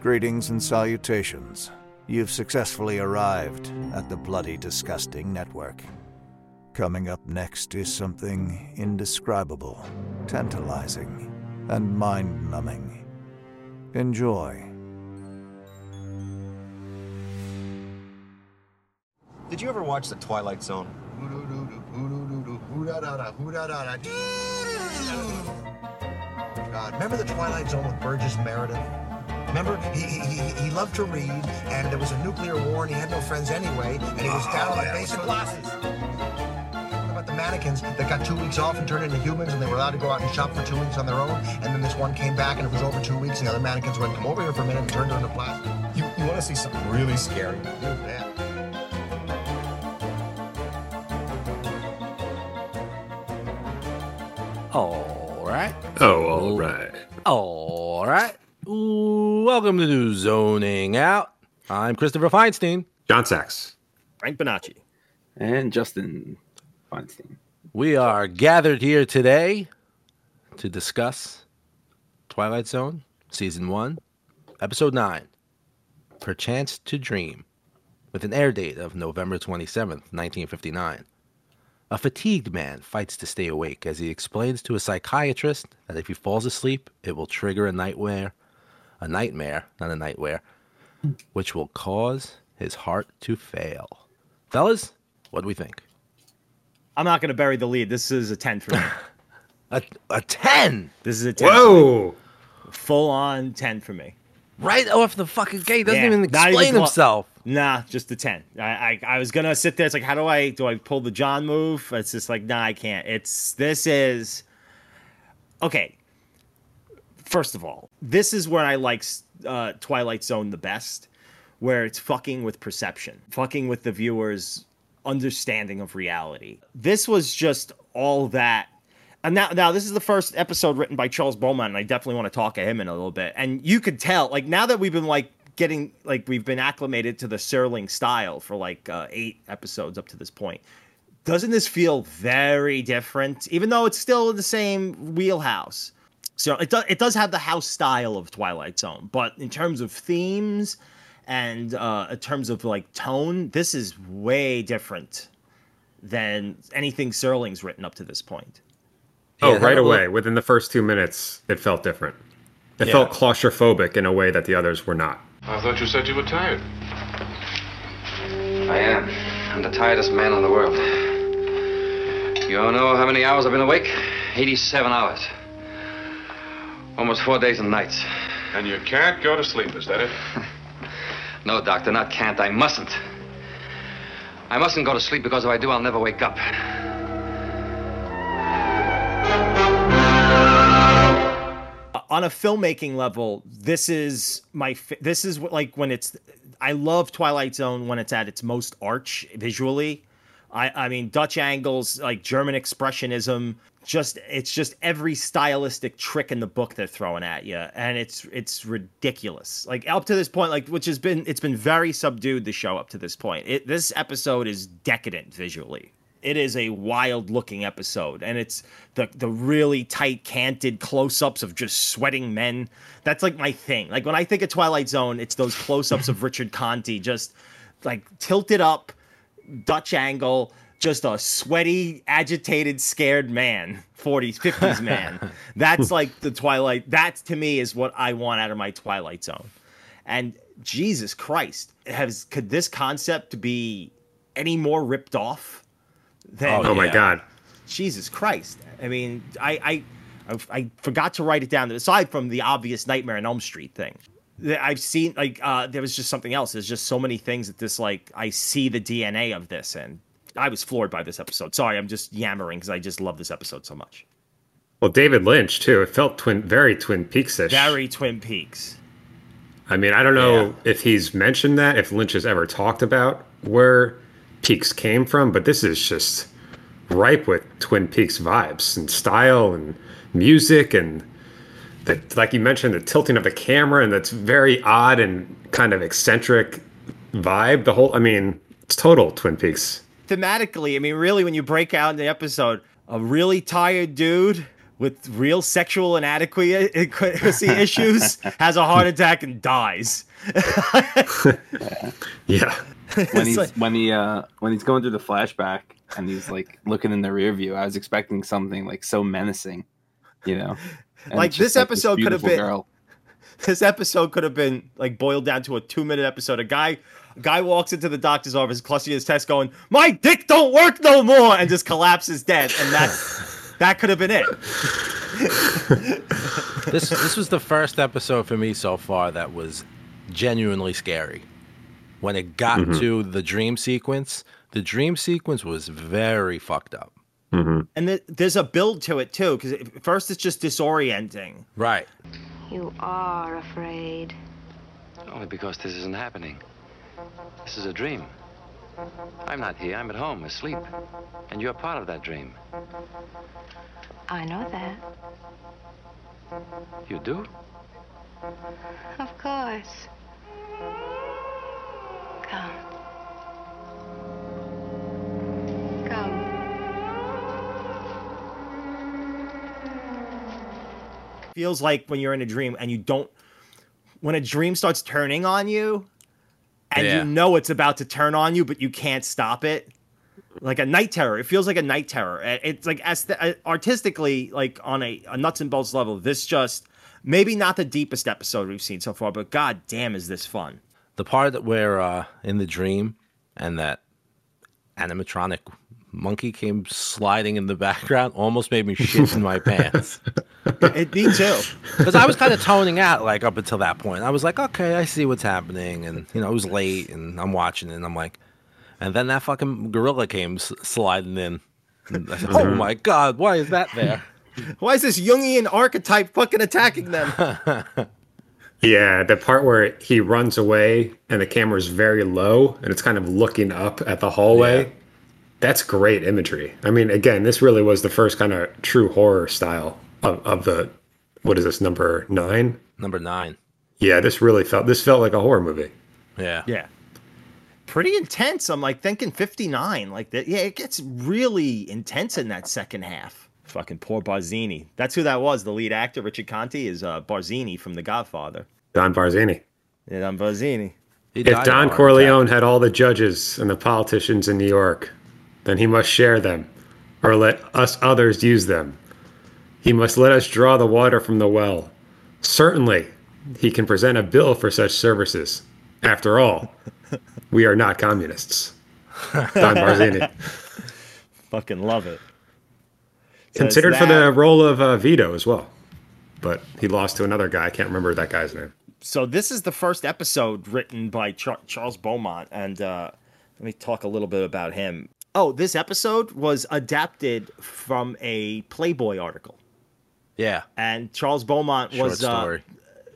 Greetings and salutations. You've successfully arrived at the Bloody Disgusting Network. Coming up next is something indescribable, tantalizing, and mind numbing. Enjoy. Did you ever watch The Twilight Zone? God, remember the Twilight Zone with Burgess Meredith? Remember, he, he, he, he loved to read, and there was a nuclear war, and he had no friends anyway, and he was oh, down in the basement. glasses. What about the mannequins that got two weeks off and turned into humans, and they were allowed to go out and shop for two weeks on their own, and then this one came back, and it was over two weeks, and the other mannequins went, come over here for a minute, and turned her into plastic. You, you want to see something really scary? Yeah. All right. Oh, all right. All right. Welcome to Zoning Out. I'm Christopher Feinstein. Jon Saks. Frank Bonacci. and Justin Feinstein. We are gathered here today to discuss Twilight Zone, Season 1, Episode 9, Perchance to Dream, with an air date of November 27th, 1959. A fatigued man fights to stay awake as he explains to a psychiatrist that if he falls asleep, it will trigger a nightmare, a nightmare, not a nightmare, which will cause his heart to fail. Fellas, what do we think? I'm not going to bury the lead. This is a 10 for me. A, a 10 This is a 10. Whoa! Full on 10 for me. right off the fucking gate. Doesn't Yeah, even not explain even clo- himself. Nah, just a 10. I, I I was going to sit there. It's like, how do I do I pull the John move? It's just like, nah, I can't. It's this is okay. First of all, this is where I like uh, Twilight Zone the best, where it's fucking with perception, fucking with the viewer's understanding of reality. This was just all that. And now, now this is the first episode written by Charles Beaumont, and I definitely want to talk to him in a little bit. And you could tell, like, now that we've been like getting, like, we've been acclimated to the Serling style for like uh, eight episodes up to this point. Doesn't this feel very different, even though it's still in the same wheelhouse? So it does it does have the house style of Twilight Zone, but in terms of themes and uh, in terms of like tone, this is way different than anything Serling's written up to this point. Oh, Yeah, right that- away. Within the first two minutes, it felt different. It Yeah. felt claustrophobic in a way that the others were not. I thought you said you were tired. I am. I'm the tiredest man in the world. You all know how many hours I've been awake? 87 hours. Almost four days and nights. And you can't go to sleep, is that it? No, Doctor, not can't. I mustn't. I mustn't go to sleep because if I do, I'll never wake up. Uh, on a filmmaking level, this is my this is what like when it's I love Twilight Zone when it's at its most arch visually. I I mean Dutch angles, like German expressionism, just it's just every stylistic trick in the book they're throwing at you and it's it's ridiculous. Like up to this point like which has been it's been very subdued the show up to this point. It this episode is decadent visually it is a wild looking episode and it's the the really tight canted close-ups of just sweating men that's like my thing like when i think of twilight zone it's those close-ups of richard conte just like tilted up dutch angle just a sweaty agitated scared man 40s 50s man that's like the twilight that to me is what i want out of my twilight zone and jesus christ has could this concept be any more ripped off than Oh, my yeah. God. Jesus Christ. I mean, I, I I I forgot to write it down. Aside from the obvious Nightmare on Elm Street thing, I've seen like uh, there was just something else. There's just so many things that this like I see the DNA of this, and I was floored by this episode. Sorry, I'm just yammering because I just love this episode so much. Well, David Lynch, too. It felt twin, very Twin Peaks ish. Very Twin Peaks. I mean, I don't know if he's mentioned that, if Lynch has ever talked about where Peaks came from, but this is just ripe with Twin Peaks vibes and style and music and the, like you mentioned, the tilting of the camera and that's very odd and kind of eccentric vibe. The whole, I mean, it's total Twin Peaks. Thematically, I mean, really, when you break out in the episode, a really tired dude with real sexual inadequacy issues has a heart attack and dies. Yeah. when It's he's like- when he uh when he's going through the flashback and he's like looking in the rear view, I was expecting something like so menacing, you know. And Like, it's just, this episode could have been- girl. this episode could have been like boiled down to a two minute episode. A guy a guy walks into the doctor's office, clutching his test, going, My dick don't work no more, and just collapses dead. And that's that could have been it. This this was the first episode for me so far that was genuinely scary. When it got Mhm. to the dream sequence, the dream sequence was very fucked up. Mm-hmm. And th- there's a build to it too, because at first it's just disorienting. Right. You are afraid. Only because this isn't happening. This is a dream. I'm not here. I'm at home, asleep. And you're part of that dream. I know that. You do? Of course. Come. Come. Feels like when you're in a dream and you don't, when a dream starts turning on you, and Yeah. you know it's about to turn on you, but you can't stop it. Like a night terror. It feels like a night terror. Uh, It's like as artistically, like on a, a nuts and bolts level. This just maybe not the deepest episode we've seen so far, but god damn, is this fun? The part that where uh, in the dream and that animatronic monkey came sliding in the background almost made me shit in my pants. It me too. Because I was kind of toning out like up until that point. I was like, okay, I see what's happening, and you know it was late, and I'm watching it, and I'm like, and then that fucking gorilla came s- sliding in. I said, oh my god, why is that there? Why is this Jungian archetype fucking attacking them? Yeah, the part where he runs away and the camera's very low and it's kind of looking up at the hallway. Yeah. That's great imagery. I mean, again, this really was the first kind of true horror style of, of the what is this number nine? Number nine. Yeah, this really felt this felt like a horror movie. Yeah. Yeah. Pretty intense. I'm like thinking 59. Like that. Yeah, it gets really intense in that second half. Fucking poor Barzini. That's who that was. The lead actor, Richard Conte, is uh, Barzini from The Godfather. Don Barzini. Yeah, I'm Barzini. If died of a Don Corleone had all the judges and the politicians in New York, then he must share them, or let us others use them. He must let us draw the water from the well. Certainly, he can present a bill for such services. After all, we are not communists. Don Barzini. Fucking love it. So Considered for the role of uh, Vito as well. But he lost to another guy. I can't remember that guy's name. so this is the first episode written by Char- Charles Beaumont, and uh, let me talk a little bit about him. Oh, this episode was adapted from a Playboy article, Yeah. and Charles Beaumont Short was uh,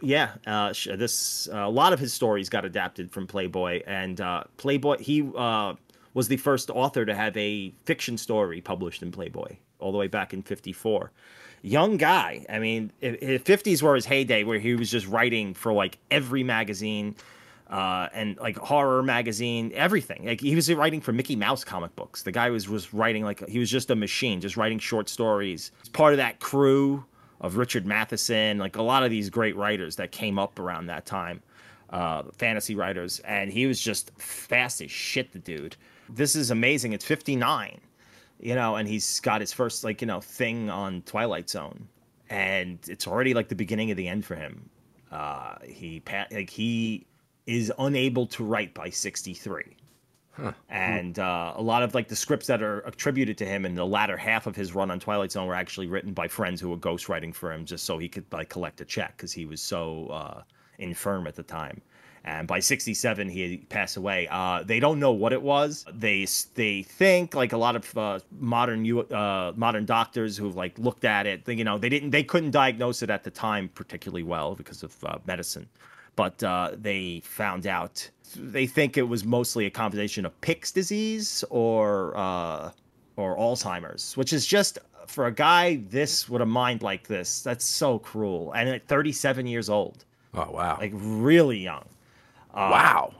yeah. Uh, this uh, a lot of his stories got adapted from Playboy, and uh, Playboy he uh, was the first author to have a fiction story published in Playboy all the way back in '54. Young guy. I mean, fifties were his heyday, where he was just writing for like every magazine. Uh, and like horror magazine, everything. Like he was writing for Mickey Mouse comic books. The guy was was writing like he was just a machine, just writing short stories. He's part of that crew of Richard Matheson, like a lot of these great writers that came up around that time, uh, fantasy writers, and he was just fast as shit, the dude. This is amazing. It's 59, you know, and he's got his first like you know thing on Twilight Zone, and it's already like the beginning of the end for him. Uh, he like he is unable to write by 63 and uh, a lot of like the scripts that are attributed to him in the latter half of his run on Twilight Zone were actually written by friends who were ghostwriting for him just so he could like collect a check because he was so uh, infirm at the time. And by 67, he passed away. Uh, they don't know what it was. They they think like a lot of uh, modern uh, modern doctors who've like looked at it. They, you know, they didn't they couldn't diagnose it at the time particularly well because of uh, medicine, but uh, they found out they think it was mostly a combination of Pick's disease or uh, or Alzheimer's, which is just for a guy this with a mind like this, that's so cruel. And at 37 years old, Oh wow. like really young. Uh, wow.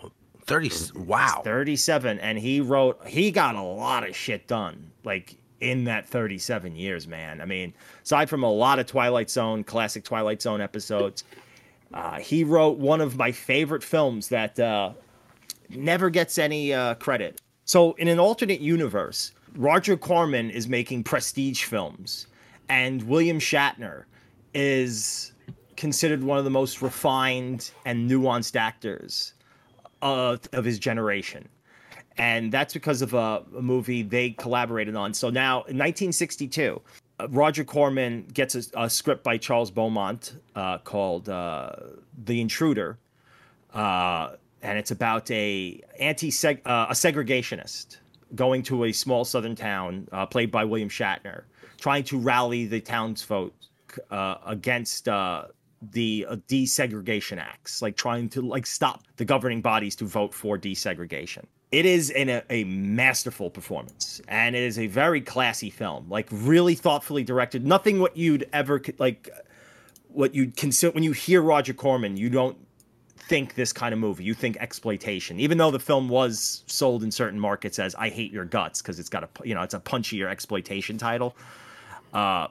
Thirty. Wow. 37 and he wrote he got a lot of shit done like in that 37 years, man. I mean, aside from a lot of Twilight Zone, classic Twilight Zone episodes, uh, he wrote one of my favorite films that uh, never gets any uh, credit. So, in an alternate universe, Roger Corman is making prestige films, and William Shatner is considered one of the most refined and nuanced actors of, of his generation. And that's because of a, a movie they collaborated on. So now, in 1962, uh, Roger Corman gets a, a script by Charles Beaumont uh, called uh, "The Intruder," uh, and it's about a anti uh, a segregationist going to a small southern town, uh, played by William Shatner, trying to rally the townsfolk uh, against the desegregation acts, like trying to like stop the governing bodies to vote for desegregation. It is a, a masterful performance, and it is a very classy film, like really thoughtfully directed. Nothing what you'd ever like, what you'd consider when you hear Roger Corman, you don't think this kind of movie. You think exploitation, even though the film was sold in certain markets as "I Hate Your Guts" because it's got a you know it's a punchier exploitation title. Uh,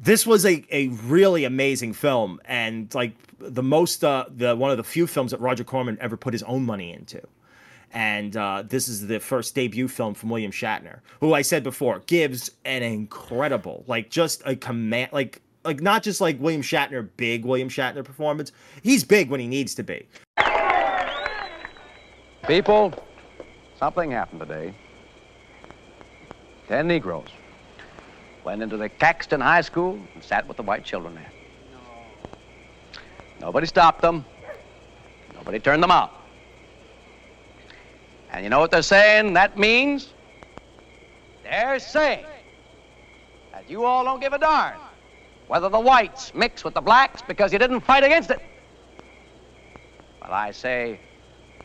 this was a, a really amazing film and like the most uh, the one of the few films that Roger Corman ever put his own money into. And uh, this is the first debut film from William Shatner, who I said before gives an incredible, like just a command, like like not just like William Shatner, big William Shatner performance. He's big when he needs to be. People, something happened today. Ten Negroes went into the Caxton High School and sat with the white children there. Nobody stopped them. Nobody turned them out. And you know what they're saying that means? They're saying that you all don't give a darn whether the whites mix with the blacks because you didn't fight against it. Well, I say,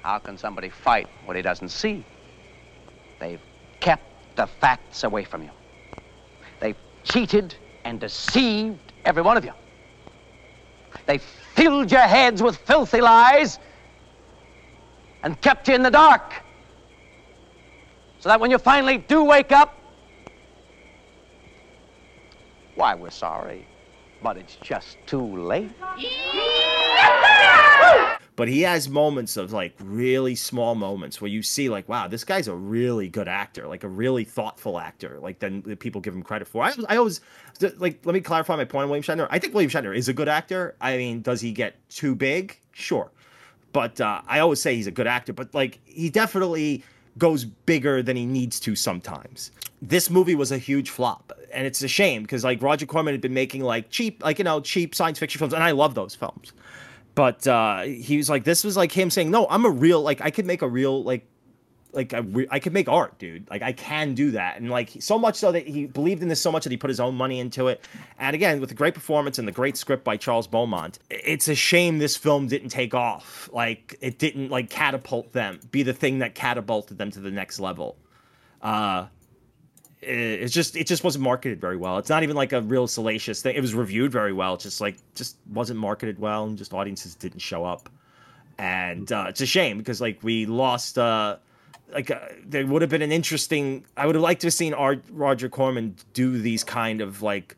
how can somebody fight what he doesn't see? They've kept the facts away from you. They've cheated and deceived every one of you. They've filled your heads with filthy lies and kept you in the dark. So that when you finally do wake up, why, we're sorry, but it's just too late. but he has moments of like really small moments where you see like wow this guy's a really good actor like a really thoughtful actor like then the people give him credit for. I, I always like let me clarify my point on william shatner. I think william shatner is a good actor. I mean does he get too big? Sure. But uh, i always say he's a good actor but like he definitely goes bigger than he needs to sometimes. This movie was a huge flop and it's a shame because like roger corman had been making like cheap like you know cheap science fiction films and i love those films. But uh, he was like, this was like him saying, no, I'm a real, like, I could make a real, like, like re- I could make art, dude. Like I can do that, and like so much so that he believed in this so much that he put his own money into it. And again, with the great performance and the great script by Charles Beaumont, it's a shame this film didn't take off. Like it didn't like catapult them, be the thing that catapulted them to the next level. Uh, it's just it just wasn't marketed very well. It's not even like a real salacious thing. It was reviewed very well. It's just like just wasn't marketed well, and just audiences didn't show up. And uh, it's a shame because like we lost. Uh, like uh, there would have been an interesting. I would have liked to have seen Art, Roger Corman do these kind of like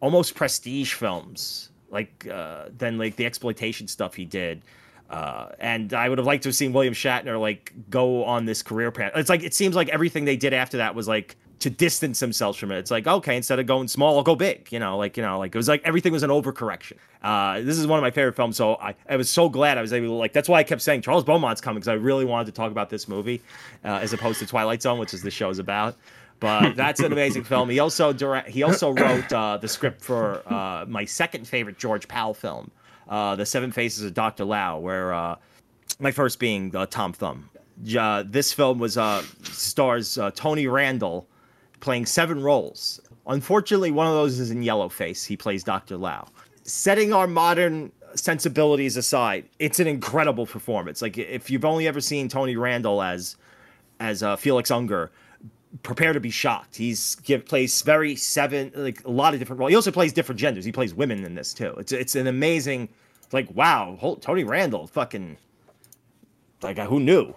almost prestige films, like uh, than like the exploitation stuff he did. Uh, and I would have liked to have seen William Shatner like go on this career path. It's like it seems like everything they did after that was like to distance themselves from it. It's like, okay, instead of going small, I'll go big. You know, like you know, like it was like everything was an overcorrection. Uh, this is one of my favorite films, so I, I was so glad I was able to like. That's why I kept saying Charles Beaumont's coming because I really wanted to talk about this movie uh, as opposed to Twilight Zone, which is the show's about. But that's an amazing film. He also direct, he also wrote uh, the script for uh, my second favorite George Pal film, uh, The Seven Faces of Doctor Lao, where uh, my first being Tom Thumb. this film was stars Tony Randall playing seven roles. Unfortunately, one of those is in Yellowface. He plays Dr. Lao. Setting our modern sensibilities aside, it's an incredible performance. Like if you've only ever seen Tony Randall as as uh, Felix Unger, prepare to be shocked. He's give plays very seven like a lot of different roles. He also plays different genders. He plays women in this too. It's it's an amazing like wow, Tony Randall fucking like who knew?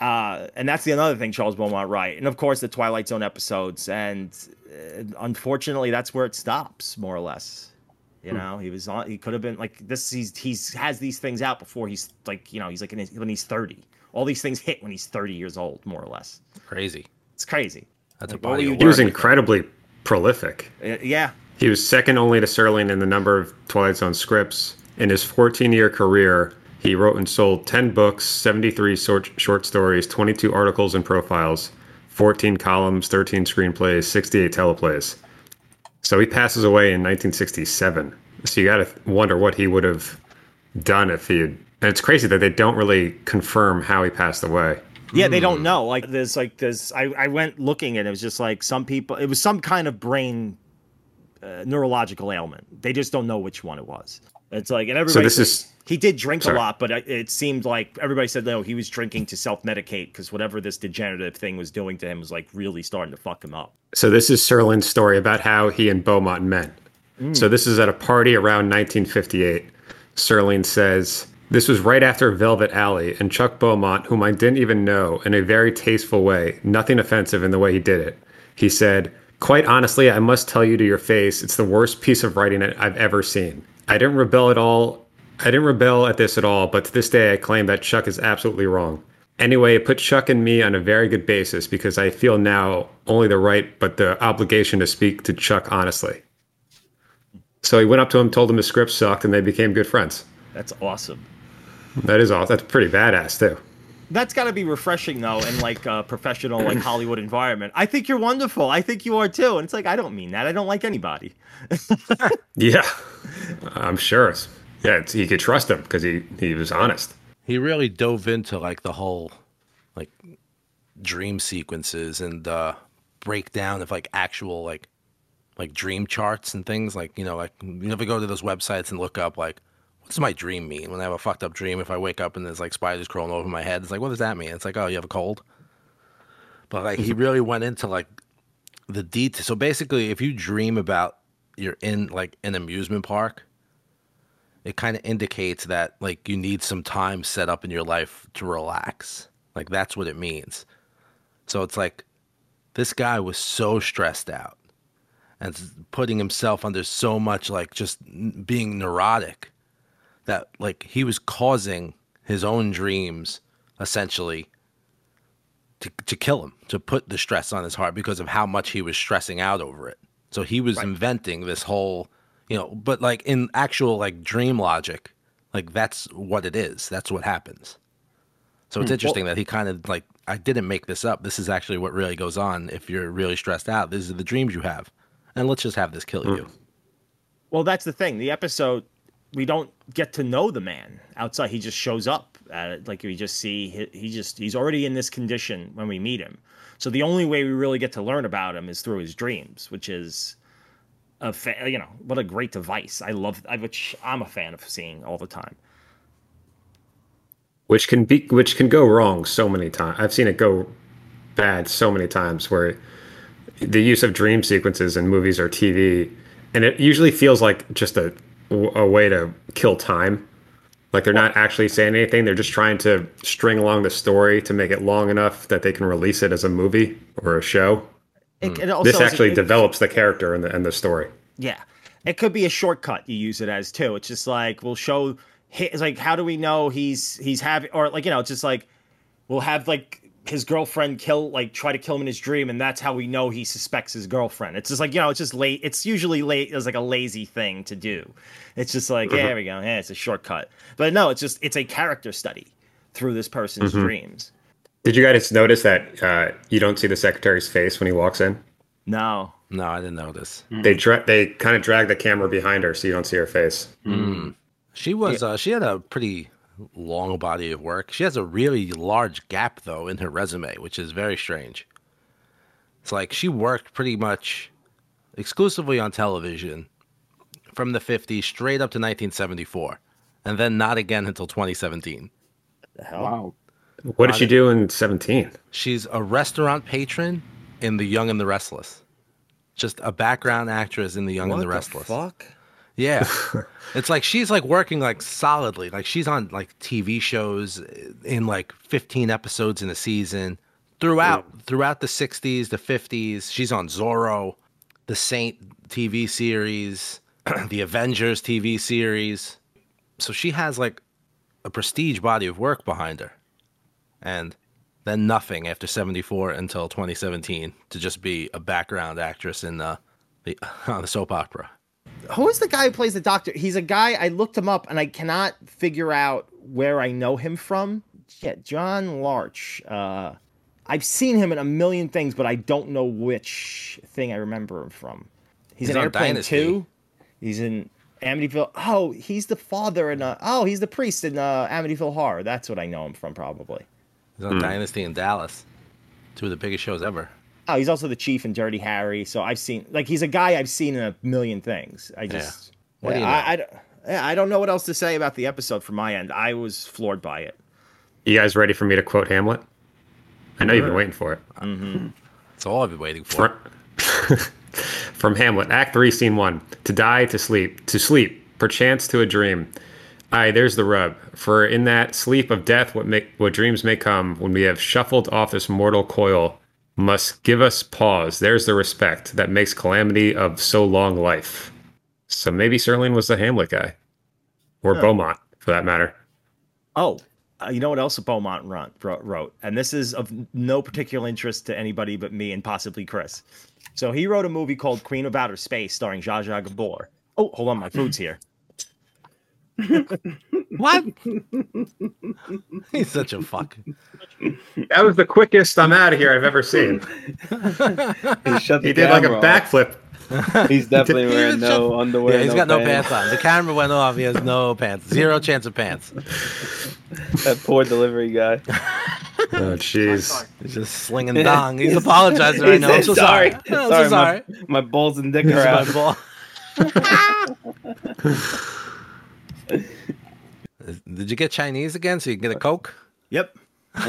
Uh, and that's the another thing Charles Beaumont right, and of course the Twilight Zone episodes, and uh, unfortunately that's where it stops more or less. You Hmm. know, he was on. He could have been like this. He's he's has these things out before he's like you know he's like in his, when he's thirty. All these things hit when he's thirty years old, more or less. Crazy. It's crazy. That's Like, a body He was incredibly prolific. Uh, yeah, He was second only to Serling in the number of Twilight Zone scripts. In his 14 year career, he wrote and sold 10 books, 73 short, short stories, 22 articles and profiles, 14 columns, 13 screenplays, 68 teleplays. So he passes away in 1967. So you got to wonder what he would have done if he had. And it's crazy that they don't really confirm how he passed away. Yeah, they don't know. Like there's like there's I, I went looking and it was just like some people it was some kind of brain uh, neurological ailment. They just don't know which one it was. It's like and everybody So this is- he did drink Sorry. a lot, but it- seemed like everybody said no, he was drinking to self-medicate because whatever this degenerative thing was doing to him was like really starting to fuck him up. So this is Serling's story about how he and Beaumont met. So mm. this is at a party around 1958. Serling says, This was right after Velvet Alley, and Chuck Beaumont, whom I didn't even know, in a very tasteful way, nothing offensive in the way he did it. He said, Quite honestly, I must tell you to your face, it's the worst piece of writing I've ever seen. I didn't rebel at all. I didn't rebel at this at all, but to this day I claim that Chuck is absolutely wrong. Anyway, it put Chuck and me on a very good basis because I feel now only the right but the obligation to speak to Chuck honestly. So he went up to him, told him his script sucked, and they became good friends. That's awesome. That is awesome. That's pretty badass too. That's got to be refreshing though in like a professional like Hollywood environment. I think you're wonderful. I think you are too. And it's like I don't mean that. I don't like anybody. Yeah, I'm sure. Yeah, it's, he could trust him because he he was honest. He really dove into like the whole like dream sequences and uh breakdown of like actual like like dream charts and things. Like you know like you never go to those websites and look up like what does my dream mean? When I have a fucked up dream if I wake up and there's like spiders crawling over my head it's like what does that mean? It's like oh you have a cold? But like he really went into like the detail. So basically if you dream about you're in like an amusement park it kind of indicates that like you need some time set up in your life to relax. Like that's what it means. So it's like this guy was so stressed out and putting himself under so much like just being neurotic that like he was causing his own dreams essentially to, to kill him, to put the stress on his heart because of how much he was stressing out over it. So he was inventing this whole, you know, but like in actual like dream logic, like that's what it is. That's what happens. So it's Hmm, interesting that he kind of like I didn't make this up. This is actually what really goes on if you're really stressed out. These are the dreams you have. And let's just have this kill you. Well, that's the thing. The episode, we don't get to know the man outside. He just shows up. At it. Like we just see he, he just he's already in this condition when we meet him. So the only way we really get to learn about him is through his dreams, which is a fa- you know what a great device. I love I which I'm a fan of seeing all the time. which can be which can go wrong so many times. I've seen it go bad so many times where the use of dream sequences in movies or TV, and it usually feels like just a a way to kill time. Like they're not actually saying anything; they're just trying to string along the story to make it long enough that they can release it as a movie or a show. It, it also this is a- actually it- develops the character and the and the story. Yeah. It could be a shortcut you use it as too. It's just like we'll show it's like how do we know he's he's having or like you know, it's just like we'll have like his girlfriend kill like try to kill him in his dream and that's how we know he suspects his girlfriend. It's just like, you know, it's just late it's usually late as like a lazy thing to do. It's just like, yeah, Mhm. there we go. Yeah, it's a shortcut. But no, it's just it's a character study through this person's Mhm. dreams. Did you guys notice that uh, you don't see the secretary's face when he walks in? No. No, I didn't notice. They dra- they kind of drag the camera behind her so you don't see her face. Mm. She was uh, she had a pretty long body of work. She has a really large gap though in her resume, which is very strange. It's like she worked pretty much exclusively on television from the 50s straight up to 1974 and then not again until 2017. The hell? Wow. What did she do in 17? She's a restaurant patron in The Young and the Restless. Just a background actress in The Young What and the Restless. the Restless. fuck? Yeah. it's like she's like working like solidly. Like she's on like TV shows in like 15 episodes in a season throughout throughout the 60s, the 50s. She's on Zorro, the Saint TV series, the Avengers TV series. So she has like a prestige body of work behind her. And then nothing after 74 until 2017 to just be a background actress in the, the on the soap opera. Who is the guy who plays the doctor? He's a guy I looked him up and I cannot figure out where I know him from. Yeah, John Larch. Uh, I've seen him in a million things, but I don't know which thing I remember him from. He's, He's in Airplane Dynasty. Two. He's in Amityville. Oh, he's the father in. Uh, oh, he's the priest in uh, Amityville Horror. That's what I know him from, probably. He's on Dynasty in Dallas. Two of the biggest shows ever. Oh, he's also the chief in Dirty Harry. So I've seen like he's a guy I've seen in a million things. I just What do you I, know? I, don't- I don't know what else to say about the episode from my end. I was floored by it. You guys ready for me to quote Hamlet? I know you've been waiting for it. Mm-hmm. That's all I've been waiting for. From, from Hamlet, Act Three, Scene One: To die, to sleep, to sleep, perchance to a dream. Aye, there's the rub. For in that sleep of death, what make what dreams may come when we have shuffled off this mortal coil, must give us pause. There's the respect that makes calamity of so long life. So maybe Serling was the Hamlet guy, or. Beaumont, for that matter. Oh, uh, you know what else Beaumont run, wrote, wrote? And this is of no particular interest to anybody but me and possibly Chris. So he wrote a movie called Queen of Outer Space starring Zsa Zsa Gabor. Oh, hold on, my food's here. what? He's such a fuck. That was the quickest I'm out of here I've ever seen. He shut the He did like a off. backflip. He's definitely wearing no underwear. Yeah, he's got no pants on. The camera went off. He has no pants. Zero chance of pants. That poor delivery guy. Oh, jeez. He's just slinging dong. He's apologizing right He now. I'm so sorry. I'm so sorry, sorry. My, my balls and dick are is out. my ball. Did you get Chinese again so you can get a Coke? Yep.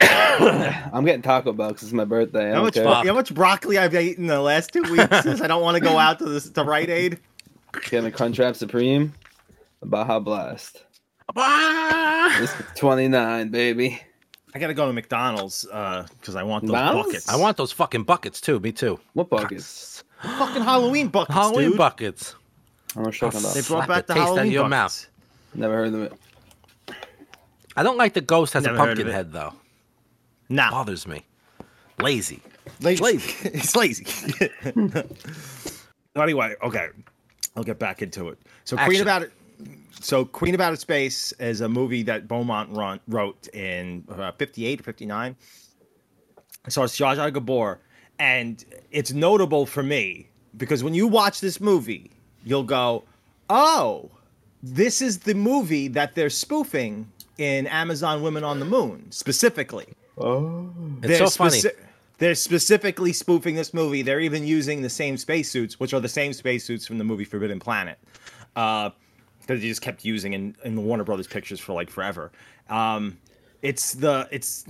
I'm getting Taco Bell because it's my birthday. I How don't much, care. bro- how much broccoli I've eaten in the last two weeks since I don't want to go out to this to Rite Aid. Getting a Crunchwrap Supreme. Baja Blast. Ah! This is 29, baby. I gotta go to McDonald's uh, because I want those McDonald's? buckets. I want those fucking buckets too. Me too. What buckets? fucking Halloween buckets, Halloween dude. buckets. I'm not talking about. They brought Slap back the the taste out of your buckets. Never heard of it. I don't like the ghost has Never a pumpkin head though. Nah, Bothers me. Lazy. lazy. lazy. it's lazy. anyway, okay, I'll get back into it. So Queen Action. about it. So Queen of Outer Space is a movie that Beaumont run, wrote in uh, 58 or 59. So it's Zsa Zsa Gabor, and it's notable for me because when you watch this movie, you'll go, "Oh, this is the movie that they're spoofing in Amazon Women on the Moon specifically." Oh. It's so funny. speci- They're specifically spoofing this movie. They're even using the same spacesuits, which are the same spacesuits from the movie Forbidden Planet, because they just kept using in, in the Warner Brothers pictures for like forever. Um, it's the it's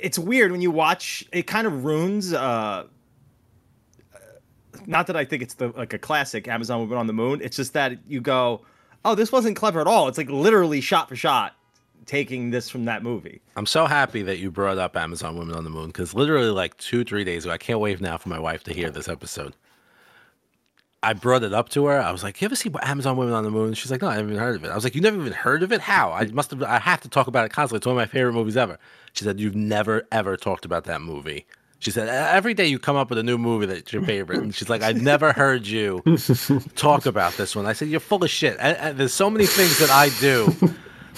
it's weird when you watch. It kind of ruins. Uh, not that I think it's the like a classic Amazon Woman on the Moon. It's just that you go, oh, this wasn't clever at all. It's like literally shot for shot taking this from that movie. I'm so happy that you brought up Amazon Women on the Moon because literally like two, three days ago, I can't wait now for my wife to hear this episode. I brought it up to her. I was like, "You ever see Amazon Women on the Moon?" She's like, "No, I haven't even heard of it." I was like, "You never even heard of it? How? I must have. I have to talk about it constantly. It's one of my favorite movies ever." She said, "You've never ever talked about that movie." She said, "E- "Every day you come up with a new movie that's your favorite." And she's like, "I've never heard you talk about this one." I said, "You're full of shit." There's so many things that I do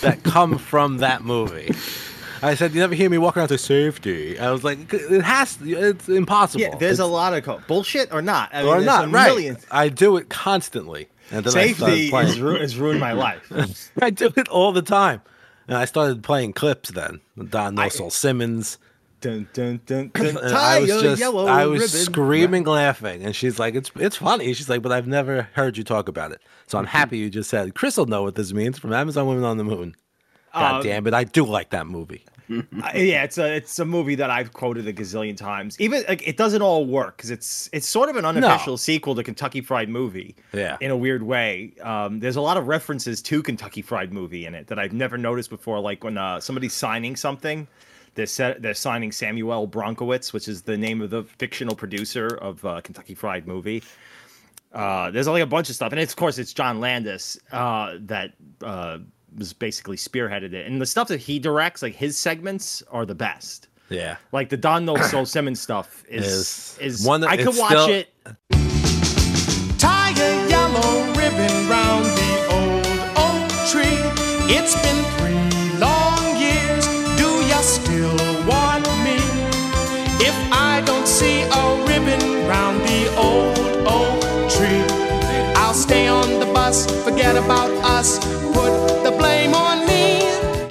that come from that movie. I said, "You never hear me walk around to safety." I was like, "It has. It's impossible." Yeah, there's a lot of co- bullshit or not. I mean, or not right. million- I do it constantly. And then Safety has, ru- has ruined my life. I do it all the time. And I started playing clips then. Don No Soul Simmons. Dun, dun, dun, I was just I was ribbon. screaming laughing. And she's like, It's it's funny. She's like, but I've never heard you talk about it. So I'm happy you just said Chris will know what this means from Amazon Women on the Moon. God Uh, damn it. I do like that movie. Yeah, it's a it's a movie that I've quoted a gazillion times. Even like it doesn't all work because it's it's sort of an unofficial sequel to Kentucky Fried Movie. Yeah. in a weird way. Um, there's a lot of references to Kentucky Fried Movie in it that I've never noticed before. Like when uh, somebody's signing something, they're set, they're signing Samuel Bronkowitz, which is the name of the fictional producer of uh, Kentucky Fried Movie. Uh, there's like a bunch of stuff, and it's, of course it's John Landis uh, that uh, was basically spearheaded it. And the stuff that he directs, like his segments, are the best. Yeah. Like the Don No Soul Simmons stuff is Is is one that- I could watch still- it. Tie a yellow ribbon round the old oak tree. It's been three long years. Do ya still want me? If I don't see a ribbon round the old oak tree, I'll stay on the bus, forget about us,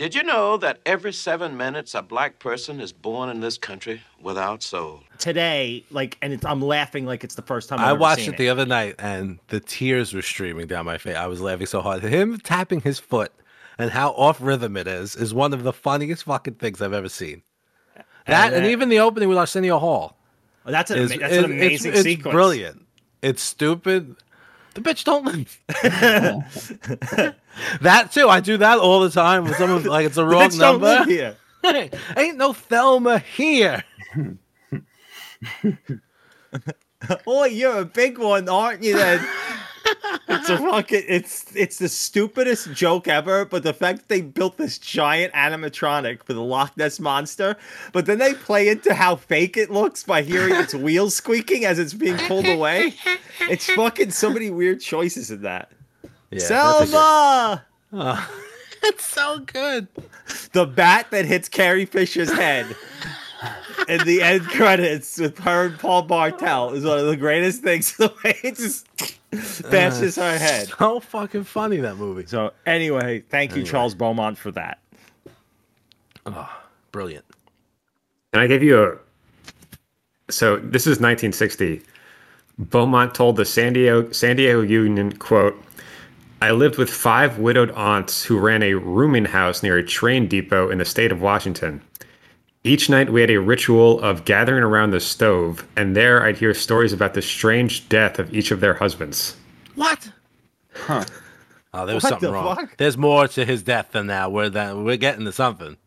Did you know that every seven minutes a black person is born in this country without soul? today, like, and it's, I'm laughing like it's the first time I've I ever watched seen it the other night and the tears were streaming down my face. I was laughing so hard. Him tapping his foot and how off rhythm it is is one of the funniest fucking things I've ever seen. That and, that- even the opening with Arsenio Hall. Oh, that's an, is- ama- that's an amazing it's, it's brilliant. It's stupid. The bitch don't leave. that too. I do that all the time with someone like it's a wrong number. here. Ain't no Thelma here. Oh, you're a big one, aren't you? Then it's a fucking it's it's the stupidest joke ever. But the fact that they built this giant animatronic for the Loch Ness monster, but then they play into how fake it looks by hearing its wheels squeaking as it's being pulled away. It's fucking so many weird choices in that. Yeah, that's Selma, Oh, it's so good. the bat that hits Carrie Fisher's head. in the end credits with her and Paul Bartel is one of the greatest things. The way it just bashes her head. So fucking funny that movie. So anyway, thank you, Anyway. Charles Beaumont, for that. Oh, brilliant. Can I give you a? So this is 1960. Beaumont told the San Diego San Diego Union, "quote I lived with five widowed aunts who ran a rooming house near a train depot in the state of Washington. Each night we had a ritual of gathering around the stove, and there I'd hear stories about the strange death of each of their husbands. What? Huh. Oh, there was What something the wrong. fuck? There's more to his death than that. We're that we're getting to something.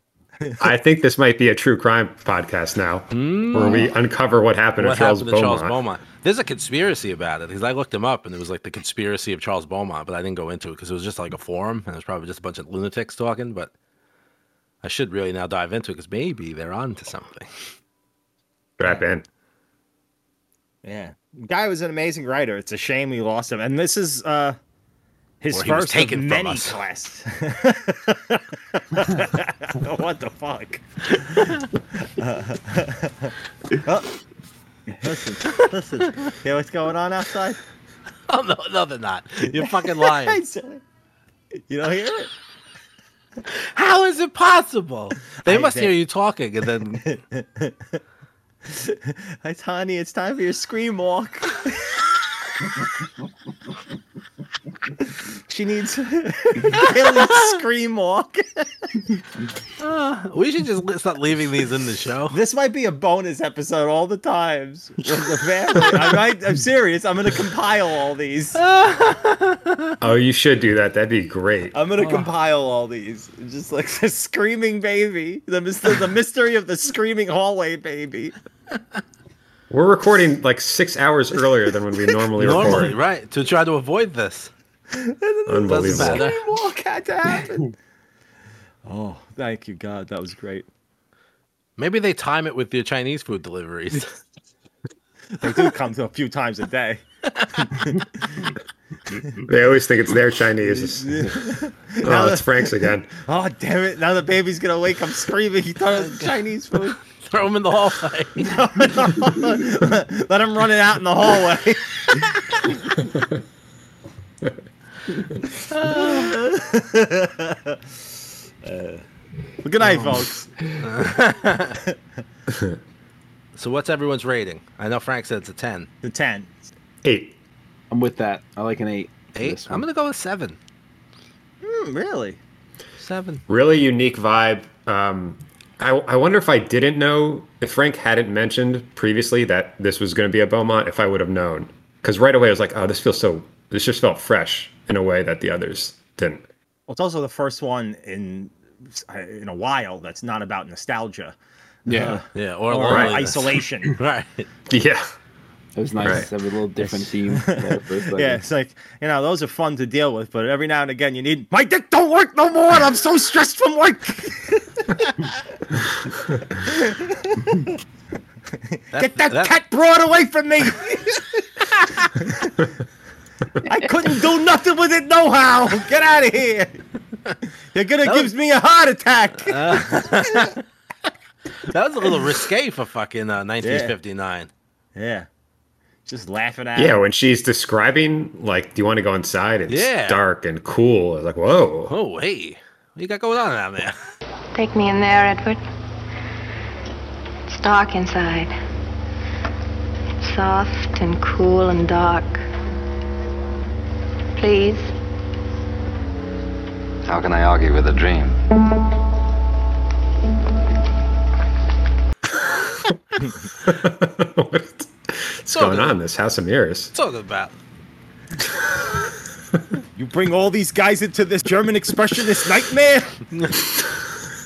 I think this might be a true crime podcast now, hmm. where we uncover what happened what to Charles happened to Beaumont. Charles Beaumont? There's a conspiracy about it because I looked him up and it was like the conspiracy of Charles Beaumont, but I didn't go into it because it was just like a forum and it was probably just a bunch of lunatics talking. But I should really now dive into it because maybe they're onto something. Strap in. Yeah, guy was an amazing writer. It's a shame we lost him. And this is uh his Or he was first taken of from many us. class. what the fuck? oh, listen, listen. Hear what's going on outside? Oh no, no, they're not. You're fucking lying. I said it. you don't hear it? How is it possible? They I- must they- hear you talking and then Hi, Tony. It's time for your scream walk. she needs Haley's scream walk. Uh, we should just li- start leaving these in the show. This might be a bonus episode all the times with the family. I might, I'm serious. I'm going to compile all these. Oh, you should do that. That'd be great. I'm going to compile all these. Just like the screaming baby, the, mystery, the mystery of the screaming hallway baby. We're recording like six hours earlier than when we normally, Normally, record. right? To try to avoid this. Unbelievable. walk had to happen. Oh, thank you, God. That was great. Maybe they time it with the Chinese food deliveries. They do come to a few times a day. They always think it's their Chinese. oh, it's Frank's again. Oh, damn it. Now the baby's going to wake up screaming. He thought it was Chinese food. Throw him in the hallway. Let him run it out in the hallway. Uh, good night, folks. so what's everyone's rating? I know Frank said it's a ten. The ten. Eight. I'm with that. I like an eight. Eight. I'm gonna go with seven. Hmm, really? Seven. Really unique vibe. Um, I, I wonder if I didn't know if Frank hadn't mentioned previously that this was going to be a Beaumont, if I would have known. Because right away I was like, oh, this feels so. This just felt fresh in a way that the others didn't. Well, it's also the first one in in a while that's not about nostalgia. Uh, yeah, or, or loneliness. isolation. right. Yeah. It was nice Right. to have a little different theme. there for. Yeah, it's like you know those are fun to deal with, but every now and again you need my dick don't work no more. and I'm so stressed from work. Get that, that- cat broad away from me. I couldn't do nothing with it no how. Get out of here. You're gonna That give was- me a heart attack. that was a little risque for fucking uh, 1959. yeah. Just laughing at Yeah, him. when she's describing, like, do you want to go inside? It's Yeah. dark and cool. I was like, whoa. Oh, hey. What you got going on down there? Take me in there, Edward. It's dark inside. It's soft and cool and dark. Please. How can I argue with a dream? What's going on in this House of Mirrors? Talking about. You bring all these guys into this German expressionist nightmare?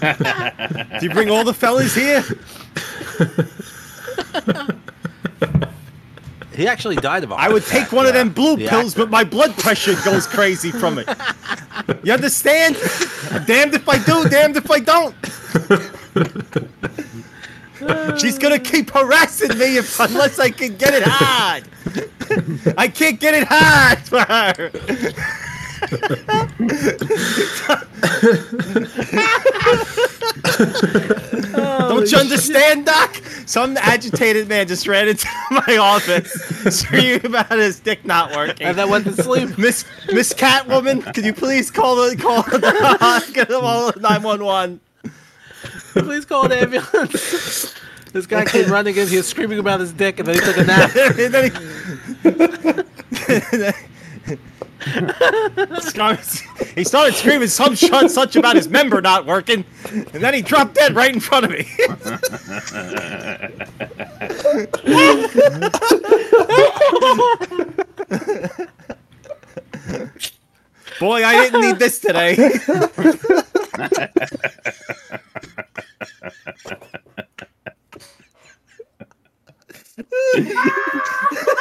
Do you bring all the fellas here? He actually died of a I would take one of them blue The pills, but my blood pressure goes crazy from it. You understand? damned if I do, damned if I don't. She's gonna keep harassing me if, unless I can get it hard. I can't get it hard for her. Don't you understand, Doc? Some agitated man just ran into my office screaming about his dick not working. And then went to sleep. Miss Miss Catwoman, could you please call the call the get them all nine one one? Please call an ambulance. this guy came running in. He was screaming about his dick, and then he took a nap. He, started screaming some shut such about his member not working, and then he dropped dead right in front of me. Boy, I didn't need this today.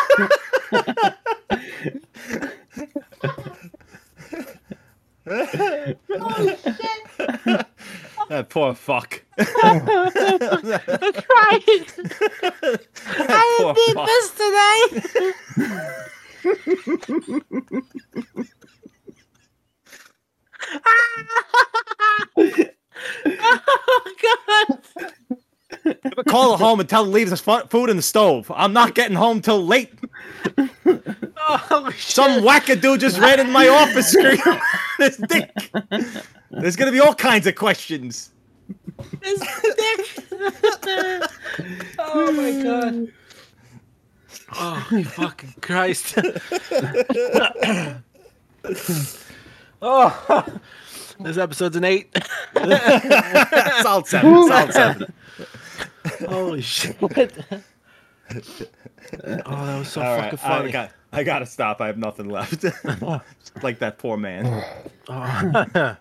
that poor fuck. I'm crying. I didn't fuck. need this today. oh God! Call her home and tell her to leave this food in the stove. I'm not getting home till late. Oh, Some wackadoo just ran in my office screaming about his dick. There's gonna be all kinds of questions. His dick. Oh my god. Oh fucking Christ. oh, this episode's an eight. Solid seven. Solid seven. Holy shit. Oh, that was so All fucking right, I funny. got, I gotta stop. I have nothing left. like that poor man.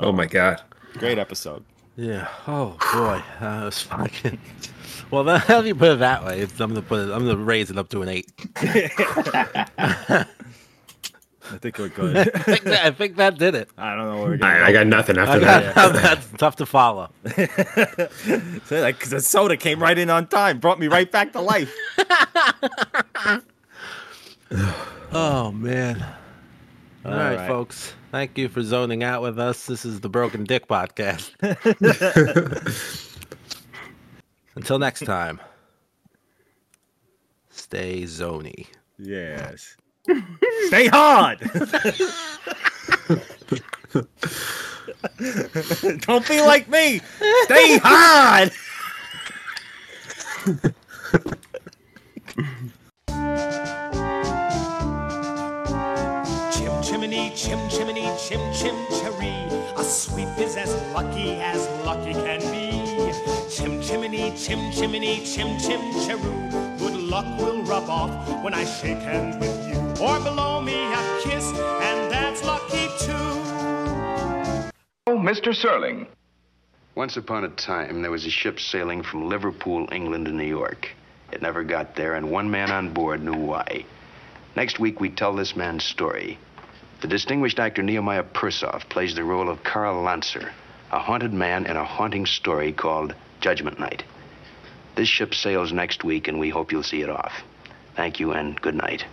Oh. My god. Great episode. Yeah. Oh boy, uh, that was fucking. Well, then, if you put it that way, it's, I'm gonna put it. I'm gonna raise it up to an eight. I think we're good. I, think that, I think that did it. I don't know where we're going. I, I got nothing after I that. got- That's tough to follow. So, like, 'cause the soda came right in on time, brought me right back to life. Oh man. All All right, right. folks. Thank you for zoning out with us. This is the Broken Dick Podcast. Until next time, stay zony. Yes. Stay hard. Don't be like me. Stay hard. Chim chimney chim chimney, chim chim cherry. A sweep is as lucky as lucky can be. Chim chimney, chim chimney, chim chim cheroo. Good luck will rub off when I shake hands with you. Or below me a kiss, and that's lucky too. Oh, Mr. Serling. Once upon a time, there was a ship sailing from Liverpool, England to New York. It never got there, and one man on board knew why. Next week, we tell this man's story. The distinguished actor Nehemiah Persoff plays the role of Carl Lanser, a haunted man in a haunting story called Judgment Night. This ship sails next week, and we hope you'll see it off. Thank you, and good night.